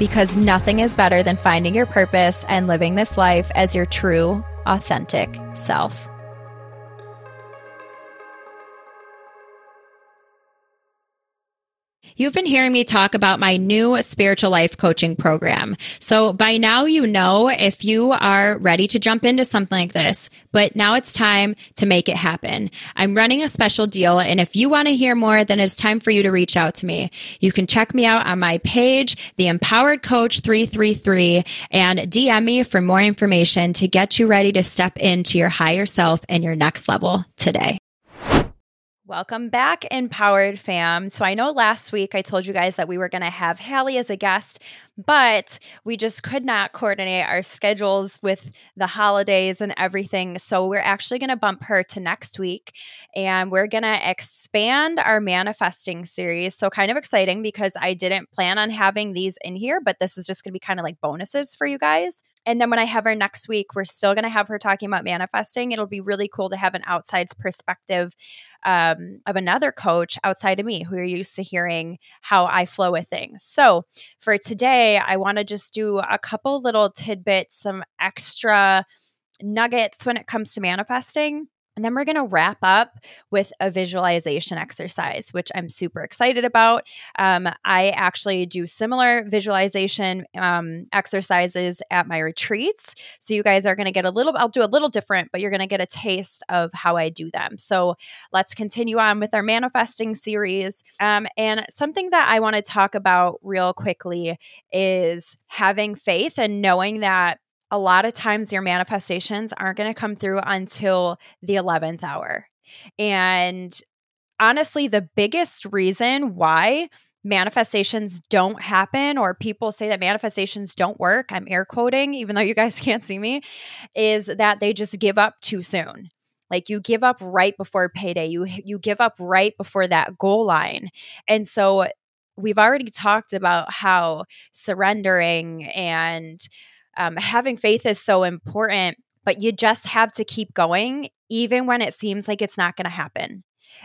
because nothing is better than finding your purpose and living this life as your true, authentic self. You've been hearing me talk about my new spiritual life coaching program. So by now, you know if you are ready to jump into something like this, but now it's time to make it happen. I'm running a special deal. And if you want to hear more, then it's time for you to reach out to me. You can check me out on my page, the empowered coach 333 and DM me for more information to get you ready to step into your higher self and your next level today. Welcome back, Empowered Fam. So, I know last week I told you guys that we were going to have Hallie as a guest, but we just could not coordinate our schedules with the holidays and everything. So, we're actually going to bump her to next week and we're going to expand our manifesting series. So, kind of exciting because I didn't plan on having these in here, but this is just going to be kind of like bonuses for you guys. And then when I have her next week, we're still going to have her talking about manifesting. It'll be really cool to have an outside perspective um, of another coach outside of me who are used to hearing how I flow with things. So for today, I want to just do a couple little tidbits, some extra nuggets when it comes to manifesting. And then we're going to wrap up with a visualization exercise, which I'm super excited about. Um, I actually do similar visualization um, exercises at my retreats. So you guys are going to get a little, I'll do a little different, but you're going to get a taste of how I do them. So let's continue on with our manifesting series. Um, and something that I want to talk about real quickly is having faith and knowing that a lot of times your manifestations aren't going to come through until the 11th hour. And honestly, the biggest reason why manifestations don't happen or people say that manifestations don't work, I'm air quoting, even though you guys can't see me, is that they just give up too soon. Like you give up right before payday. You you give up right before that goal line. And so we've already talked about how surrendering and um, having faith is so important, but you just have to keep going, even when it seems like it's not going to happen.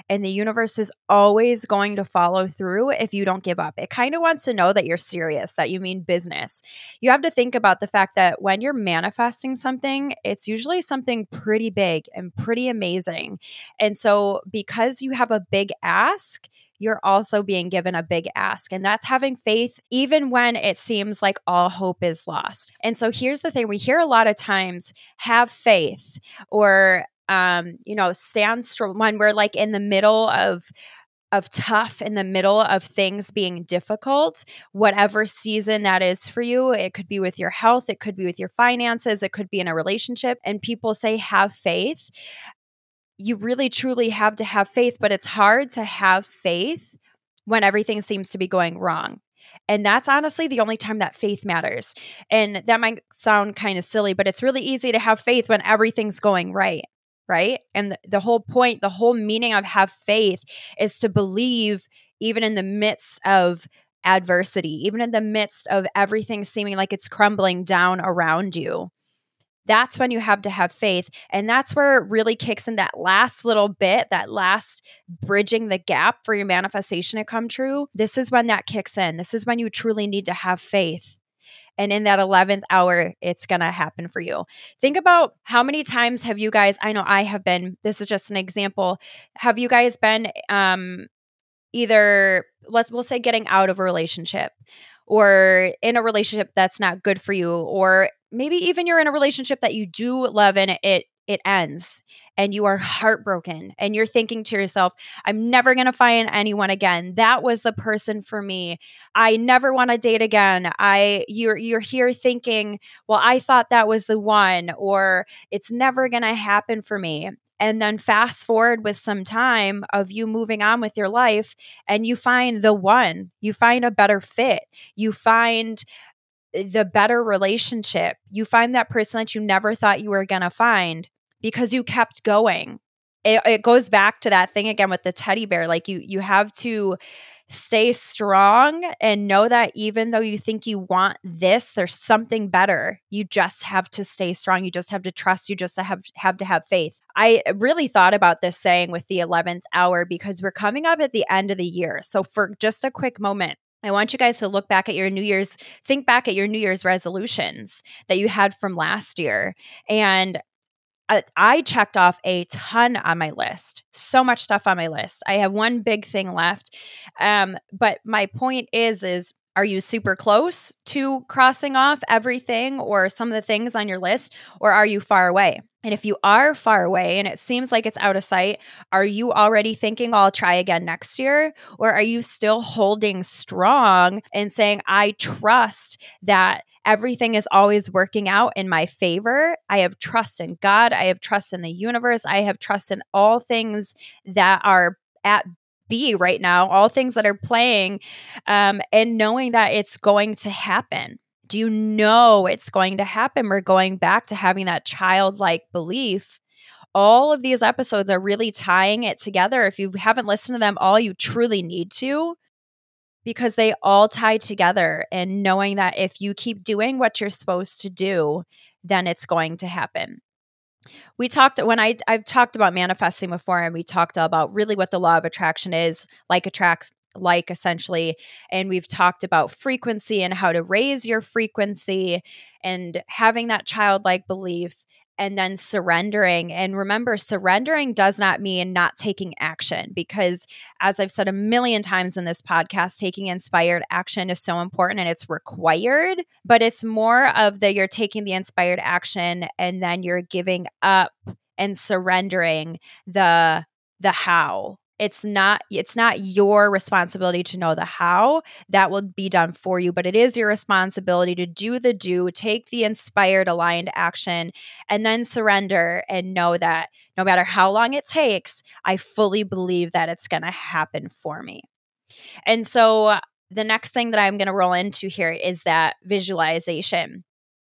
And the universe is always going to follow through if you don't give up. It kind of wants to know that you're serious, that you mean business. You have to think about the fact that when you're manifesting something, it's usually something pretty big and pretty amazing. And so, because you have a big ask, you're also being given a big ask. And that's having faith, even when it seems like all hope is lost. And so here's the thing we hear a lot of times have faith or, um, you know, stand strong when we're like in the middle of, of tough in the middle of things being difficult, whatever season that is for you. It could be with your health, it could be with your finances, it could be in a relationship. And people say, have faith you really truly have to have faith, but it's hard to have faith when everything seems to be going wrong. And that's honestly the only time that faith matters. And that might sound kind of silly, but it's really easy to have faith when everything's going right. Right. And the, whole point, the whole meaning of have faith is to believe even in the midst of adversity, even in the midst of everything seeming like it's crumbling down around you that's when you have to have faith. And that's where it really kicks in that last little bit, that last bridging the gap for your manifestation to come true. This is when that kicks in. This is when you truly need to have faith. And in that 11th hour, it's going to happen for you. Think about how many times have you guys, I know I have been, this is just an example. Have you guys been um, either, let's, we'll say, getting out of a relationship or in a relationship that's not good for you or maybe even you're in a relationship that you do love and it it ends and you are heartbroken and you're thinking to yourself i'm never going to find anyone again. That was the person for me. I never want to date again. I you're you're here thinking well i thought that was the one or it's never going to happen for me and then fast forward with some time of you moving on with your life and you find the one. You find a better fit. You find the better relationship. You find that person that you never thought you were going to find because you kept going. It, it goes back to that thing again with the teddy bear. Like you, you have to stay strong and know that even though you think you want this, there's something better. You just have to stay strong. You just have to trust. You just have, have to have faith. I really thought about this saying with the 11th hour because we're coming up at the end of the year. So, for just a quick moment, I want you guys to look back at your New Year's, think back at your New Year's resolutions that you had from last year. And I, I checked off a ton on my list, so much stuff on my list. I have one big thing left. Um, but my point is, is are you super close to crossing off everything or some of the things on your list, or are you far away? And if you are far away and it seems like it's out of sight, are you already thinking, I'll try again next year? Or are you still holding strong and saying, I trust that everything is always working out in my favor. I have trust in God. I have trust in the universe. I have trust in all things that are at be right now, all things that are playing, um, and knowing that it's going to happen. Do you know it's going to happen? We're going back to having that childlike belief. All of these episodes are really tying it together. If you haven't listened to them all, you truly need to because they all tie together and knowing that if you keep doing what you're supposed to do, then it's going to happen. We talked when I I've talked about manifesting before and we talked about really what the law of attraction is, like attract like essentially and we've talked about frequency and how to raise your frequency and having that childlike belief and then surrendering. And remember, surrendering does not mean not taking action because, as I've said a million times in this podcast, taking inspired action is so important and it's required. But it's more of the you're taking the inspired action and then you're giving up and surrendering the the how it's not it's not your responsibility to know the how that will be done for you but it is your responsibility to do the do take the inspired aligned action and then surrender and know that no matter how long it takes i fully believe that it's going to happen for me and so uh, the next thing that i'm going to roll into here is that visualization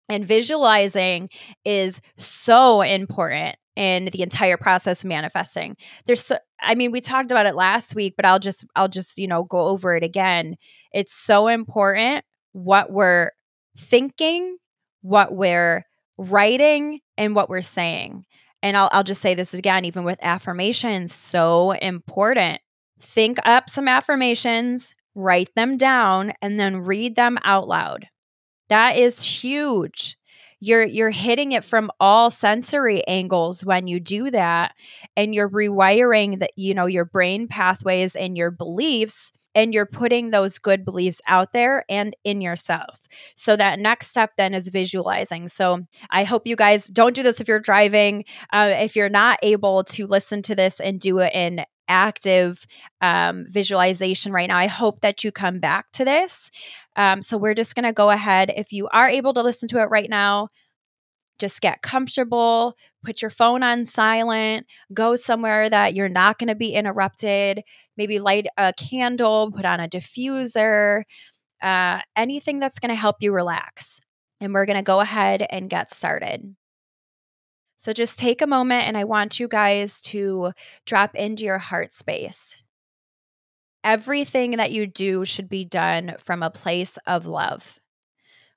and visualizing is so important in the entire process of manifesting. There's so, I mean, we talked about it last week, but I'll just I'll just, you know, go over it again. It's so important what we're thinking, what we're writing, and what we're saying. And I'll I'll just say this again, even with affirmations, so important. Think up some affirmations, write them down, and then read them out loud. That is huge you're you're hitting it from all sensory angles when you do that and you're rewiring that you know your brain pathways and your beliefs and you're putting those good beliefs out there and in yourself. So that next step then is visualizing. So I hope you guys don't do this if you're driving. Uh, if you're not able to listen to this and do it in active um, visualization right now. I hope that you come back to this. Um, so we're just going to go ahead. If you are able to listen to it right now, just get comfortable, put your phone on silent, go somewhere that you're not going to be interrupted, maybe light a candle, put on a diffuser, uh, anything that's going to help you relax. And we're going to go ahead and get started. So just take a moment and I want you guys to drop into your heart space. Everything that you do should be done from a place of love.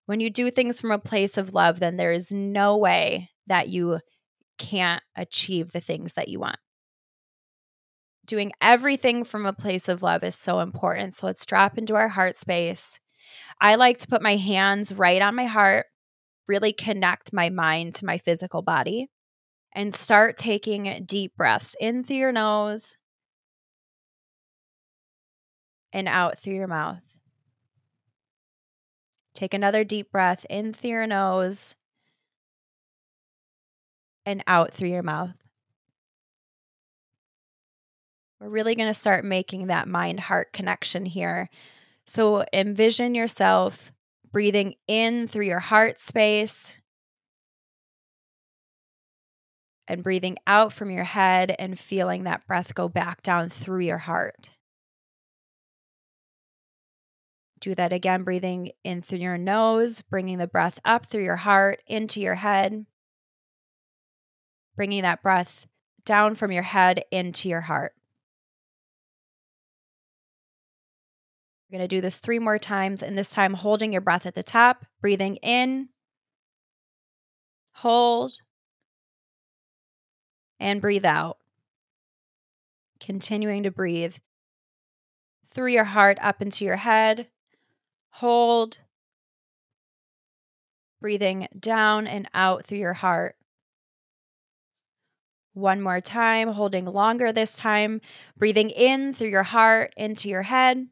When you do things from a place of love, then there is no way that you can't achieve the things that you want. Doing everything from a place of love is so important. So let's drop into our heart space. I like to put my hands right on my heart, really connect my mind to my physical body and start taking deep breaths in through your nose and out through your mouth. Take another deep breath in through your nose and out through your mouth. We're really going to start making that mind heart connection here. So envision yourself breathing in through your heart space and breathing out from your head and feeling that breath go back down through your heart. Do that again, breathing in through your nose, bringing the breath up through your heart into your head, bringing that breath down from your head into your heart. We're going to do this three more times, and this time holding your breath at the top, breathing in, hold, and breathe out. Continuing to breathe through your heart up into your head, hold, breathing down and out through your heart. One more time, holding longer this time, breathing in through your heart into your head.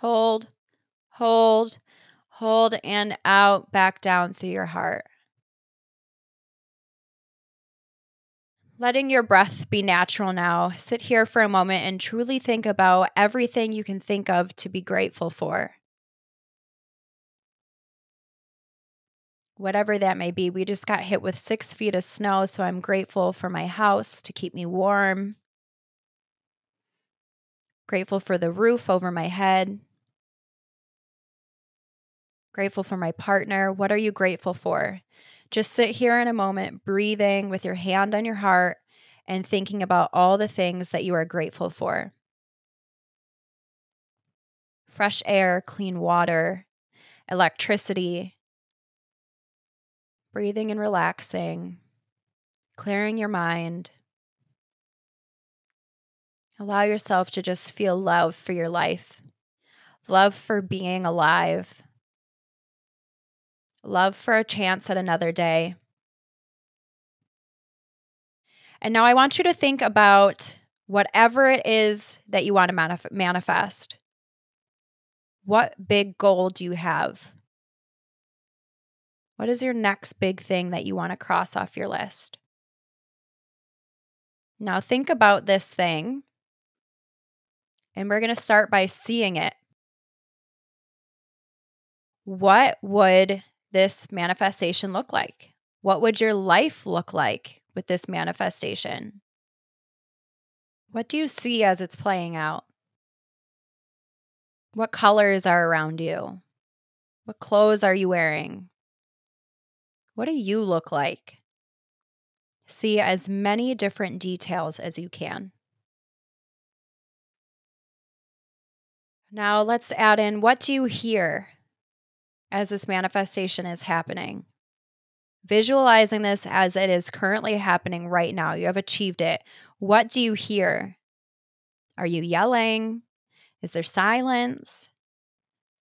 Hold, hold, hold, and out back down through your heart. Letting your breath be natural now, sit here for a moment and truly think about everything you can think of to be grateful for. Whatever that may be, we just got hit with six feet of snow, so I'm grateful for my house to keep me warm. Grateful for the roof over my head. Grateful for my partner. What are you grateful for? Just sit here in a moment, breathing with your hand on your heart and thinking about all the things that you are grateful for fresh air, clean water, electricity, breathing and relaxing, clearing your mind. Allow yourself to just feel love for your life, love for being alive, love for a chance at another day. And now I want you to think about whatever it is that you want to manif- manifest. What big goal do you have? What is your next big thing that you want to cross off your list? Now, think about this thing, and we're going to start by seeing it. What would this manifestation look like? What would your life look like with this manifestation? What do you see as it's playing out? What colors are around you? What clothes are you wearing? What do you look like? See as many different details as you can. Now let's add in what do you hear as this manifestation is happening? Visualizing this as it is currently happening right now. You have achieved it. What do you hear? Are you yelling? Is there silence?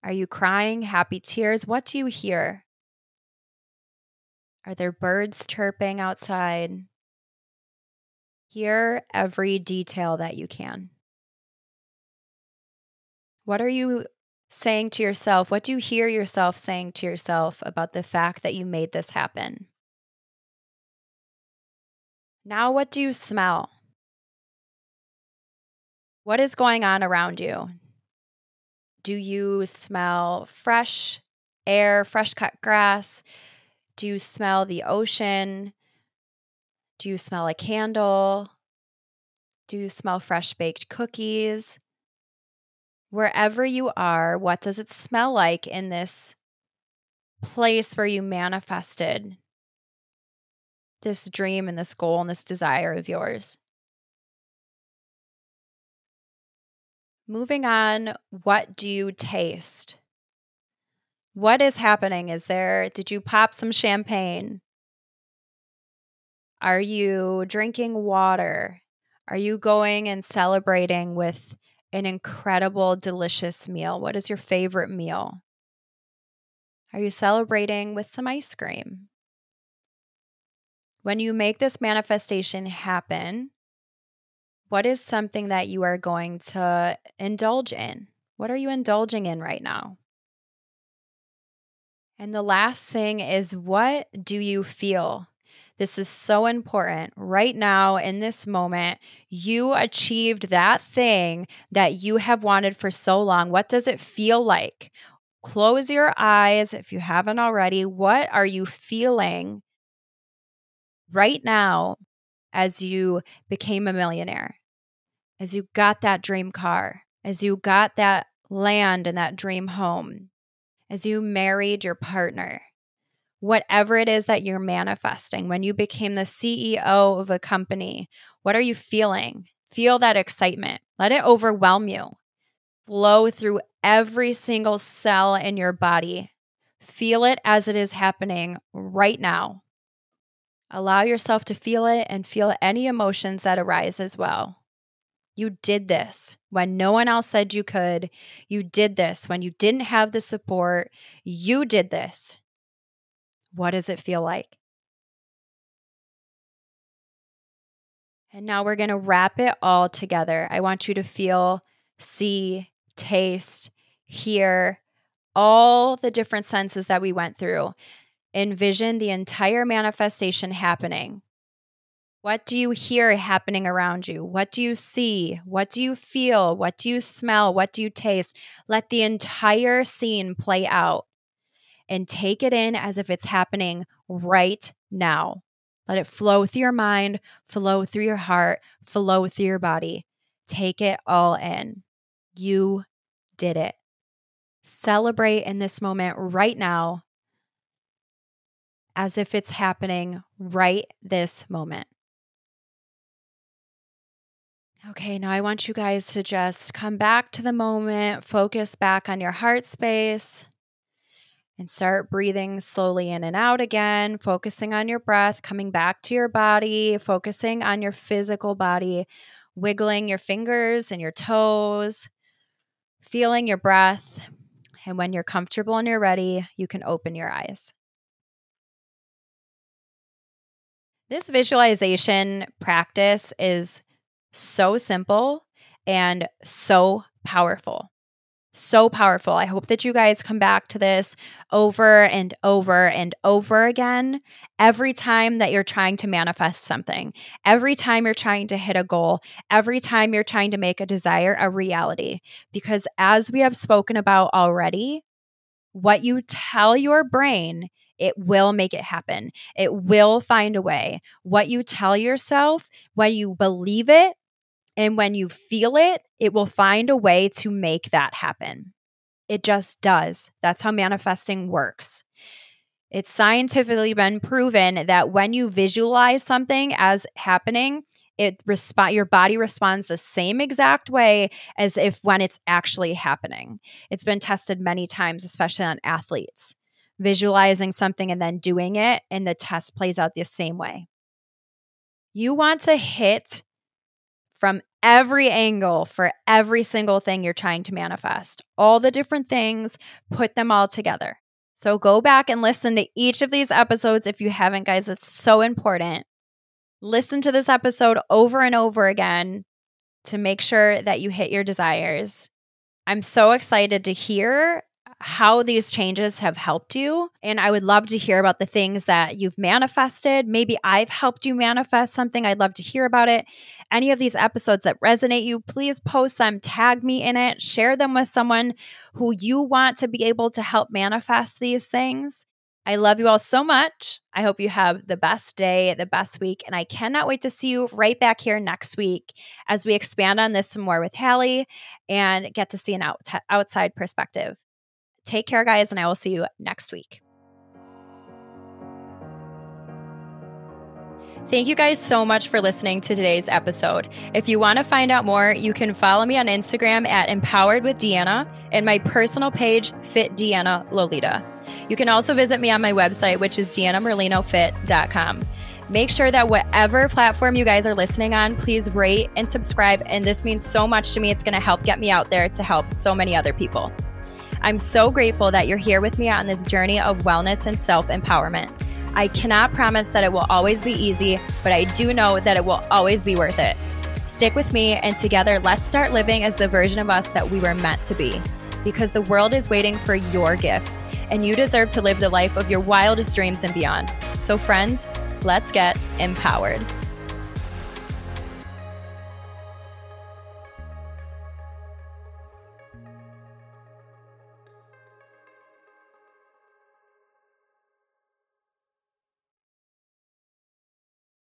Are you crying happy tears? What do you hear? Are there birds chirping outside? Hear every detail that you can. What are you saying to yourself? What do you hear yourself saying to yourself about the fact that you made this happen? Now, what do you smell? What is going on around you? Do you smell fresh air, fresh cut grass? Do you smell the ocean? Do you smell a candle? Do you smell fresh baked cookies? Wherever you are, what does it smell like in this place where you manifested this dream and this goal and this desire of yours? Moving on, what do you taste? What is happening? Is there, did you pop some champagne? Are you drinking water? Are you going and celebrating with an incredible, delicious meal? What is your favorite meal? Are you celebrating with some ice cream? When you make this manifestation happen, what is something that you are going to indulge in? What are you indulging in right now? And the last thing is what do you feel? This is so important. Right now, in this moment, you achieved that thing that you have wanted for so long. What does it feel like? Close your eyes if you haven't already. What are you feeling right now as you became a millionaire? As you got that dream car? as you got that land and that dream home, as you married your partner, whatever it is that you're manifesting, when you became the CEO of a company, what are you feeling? Feel that excitement. Let it overwhelm you. Flow through every single cell in your body. Feel it as it is happening right now. Allow yourself to feel it and feel any emotions that arise as well. You did this when no one else said you could. You did this when you didn't have the support. You did this. What does it feel like? And now we're going to wrap it all together. I want you to feel, see, taste, hear all the different senses that we went through. Envision the entire manifestation happening. What do you hear happening around you? What do you see? What do you feel? What do you smell? What do you taste? Let the entire scene play out and take it in as if it's happening right now. Let it flow through your mind, flow through your heart, flow through your body. Take it all in. You did it. Celebrate in this moment right now as if it's happening right this moment. Okay, now I want you guys to just come back to the moment, focus back on your heart space, and start breathing slowly in and out again, focusing on your breath, coming back to your body, focusing on your physical body, wiggling your fingers and your toes, feeling your breath. And when you're comfortable and you're ready, you can open your eyes. This visualization practice is so simple and so powerful so powerful. I hope that you guys come back to this over and over and over again every time that you're trying to manifest something, every time you're trying to hit a goal, every time you're trying to make a desire a reality. Because as we have spoken about already, what you tell your brain, it will make it happen. It will find a way. What you tell yourself, when you believe it, and when you feel it, it will find a way to make that happen. It just does. That's how manifesting works. It's scientifically been proven that when you visualize something as happening, it resp- your body responds the same exact way as if when it's actually happening. It's been tested many times, especially on athletes. Visualizing something and then doing it, and the test plays out the same way. You want to hit from every angle for every single thing you're trying to manifest. All the different things, put them all together. So go back and listen to each of these episodes if you haven't, guys. It's so important. Listen to this episode over and over again to make sure that you hit your desires. I'm so excited to hear how these changes have helped you. And I would love to hear about the things that you've manifested. Maybe I've helped you manifest something. I'd love to hear about it. Any of these episodes that resonate you, please post them, tag me in it, share them with someone who you want to be able to help manifest these things. I love you all so much. I hope you have the best day, the best week, and I cannot wait to see you right back here next week as we expand on this some more with Hallie and get to see an out- outside perspective. Take care, guys, and I will see you next week. Thank you guys so much for listening to today's episode. If you want to find out more, you can follow me on Instagram at Empowered with Deanna and my personal page, Fit Deanna Lolita. You can also visit me on my website, which is deannamerlinofit.com. Make sure that whatever platform you guys are listening on, please rate and subscribe. And this means so much to me. It's going to help get me out there to help so many other people. I'm so grateful that you're here with me on this journey of wellness and self empowerment. I cannot promise that it will always be easy, but I do know that it will always be worth it. Stick with me, and together, let's start living as the version of us that we were meant to be. Because the world is waiting for your gifts, and you deserve to live the life of your wildest dreams and beyond. So, friends, let's get empowered.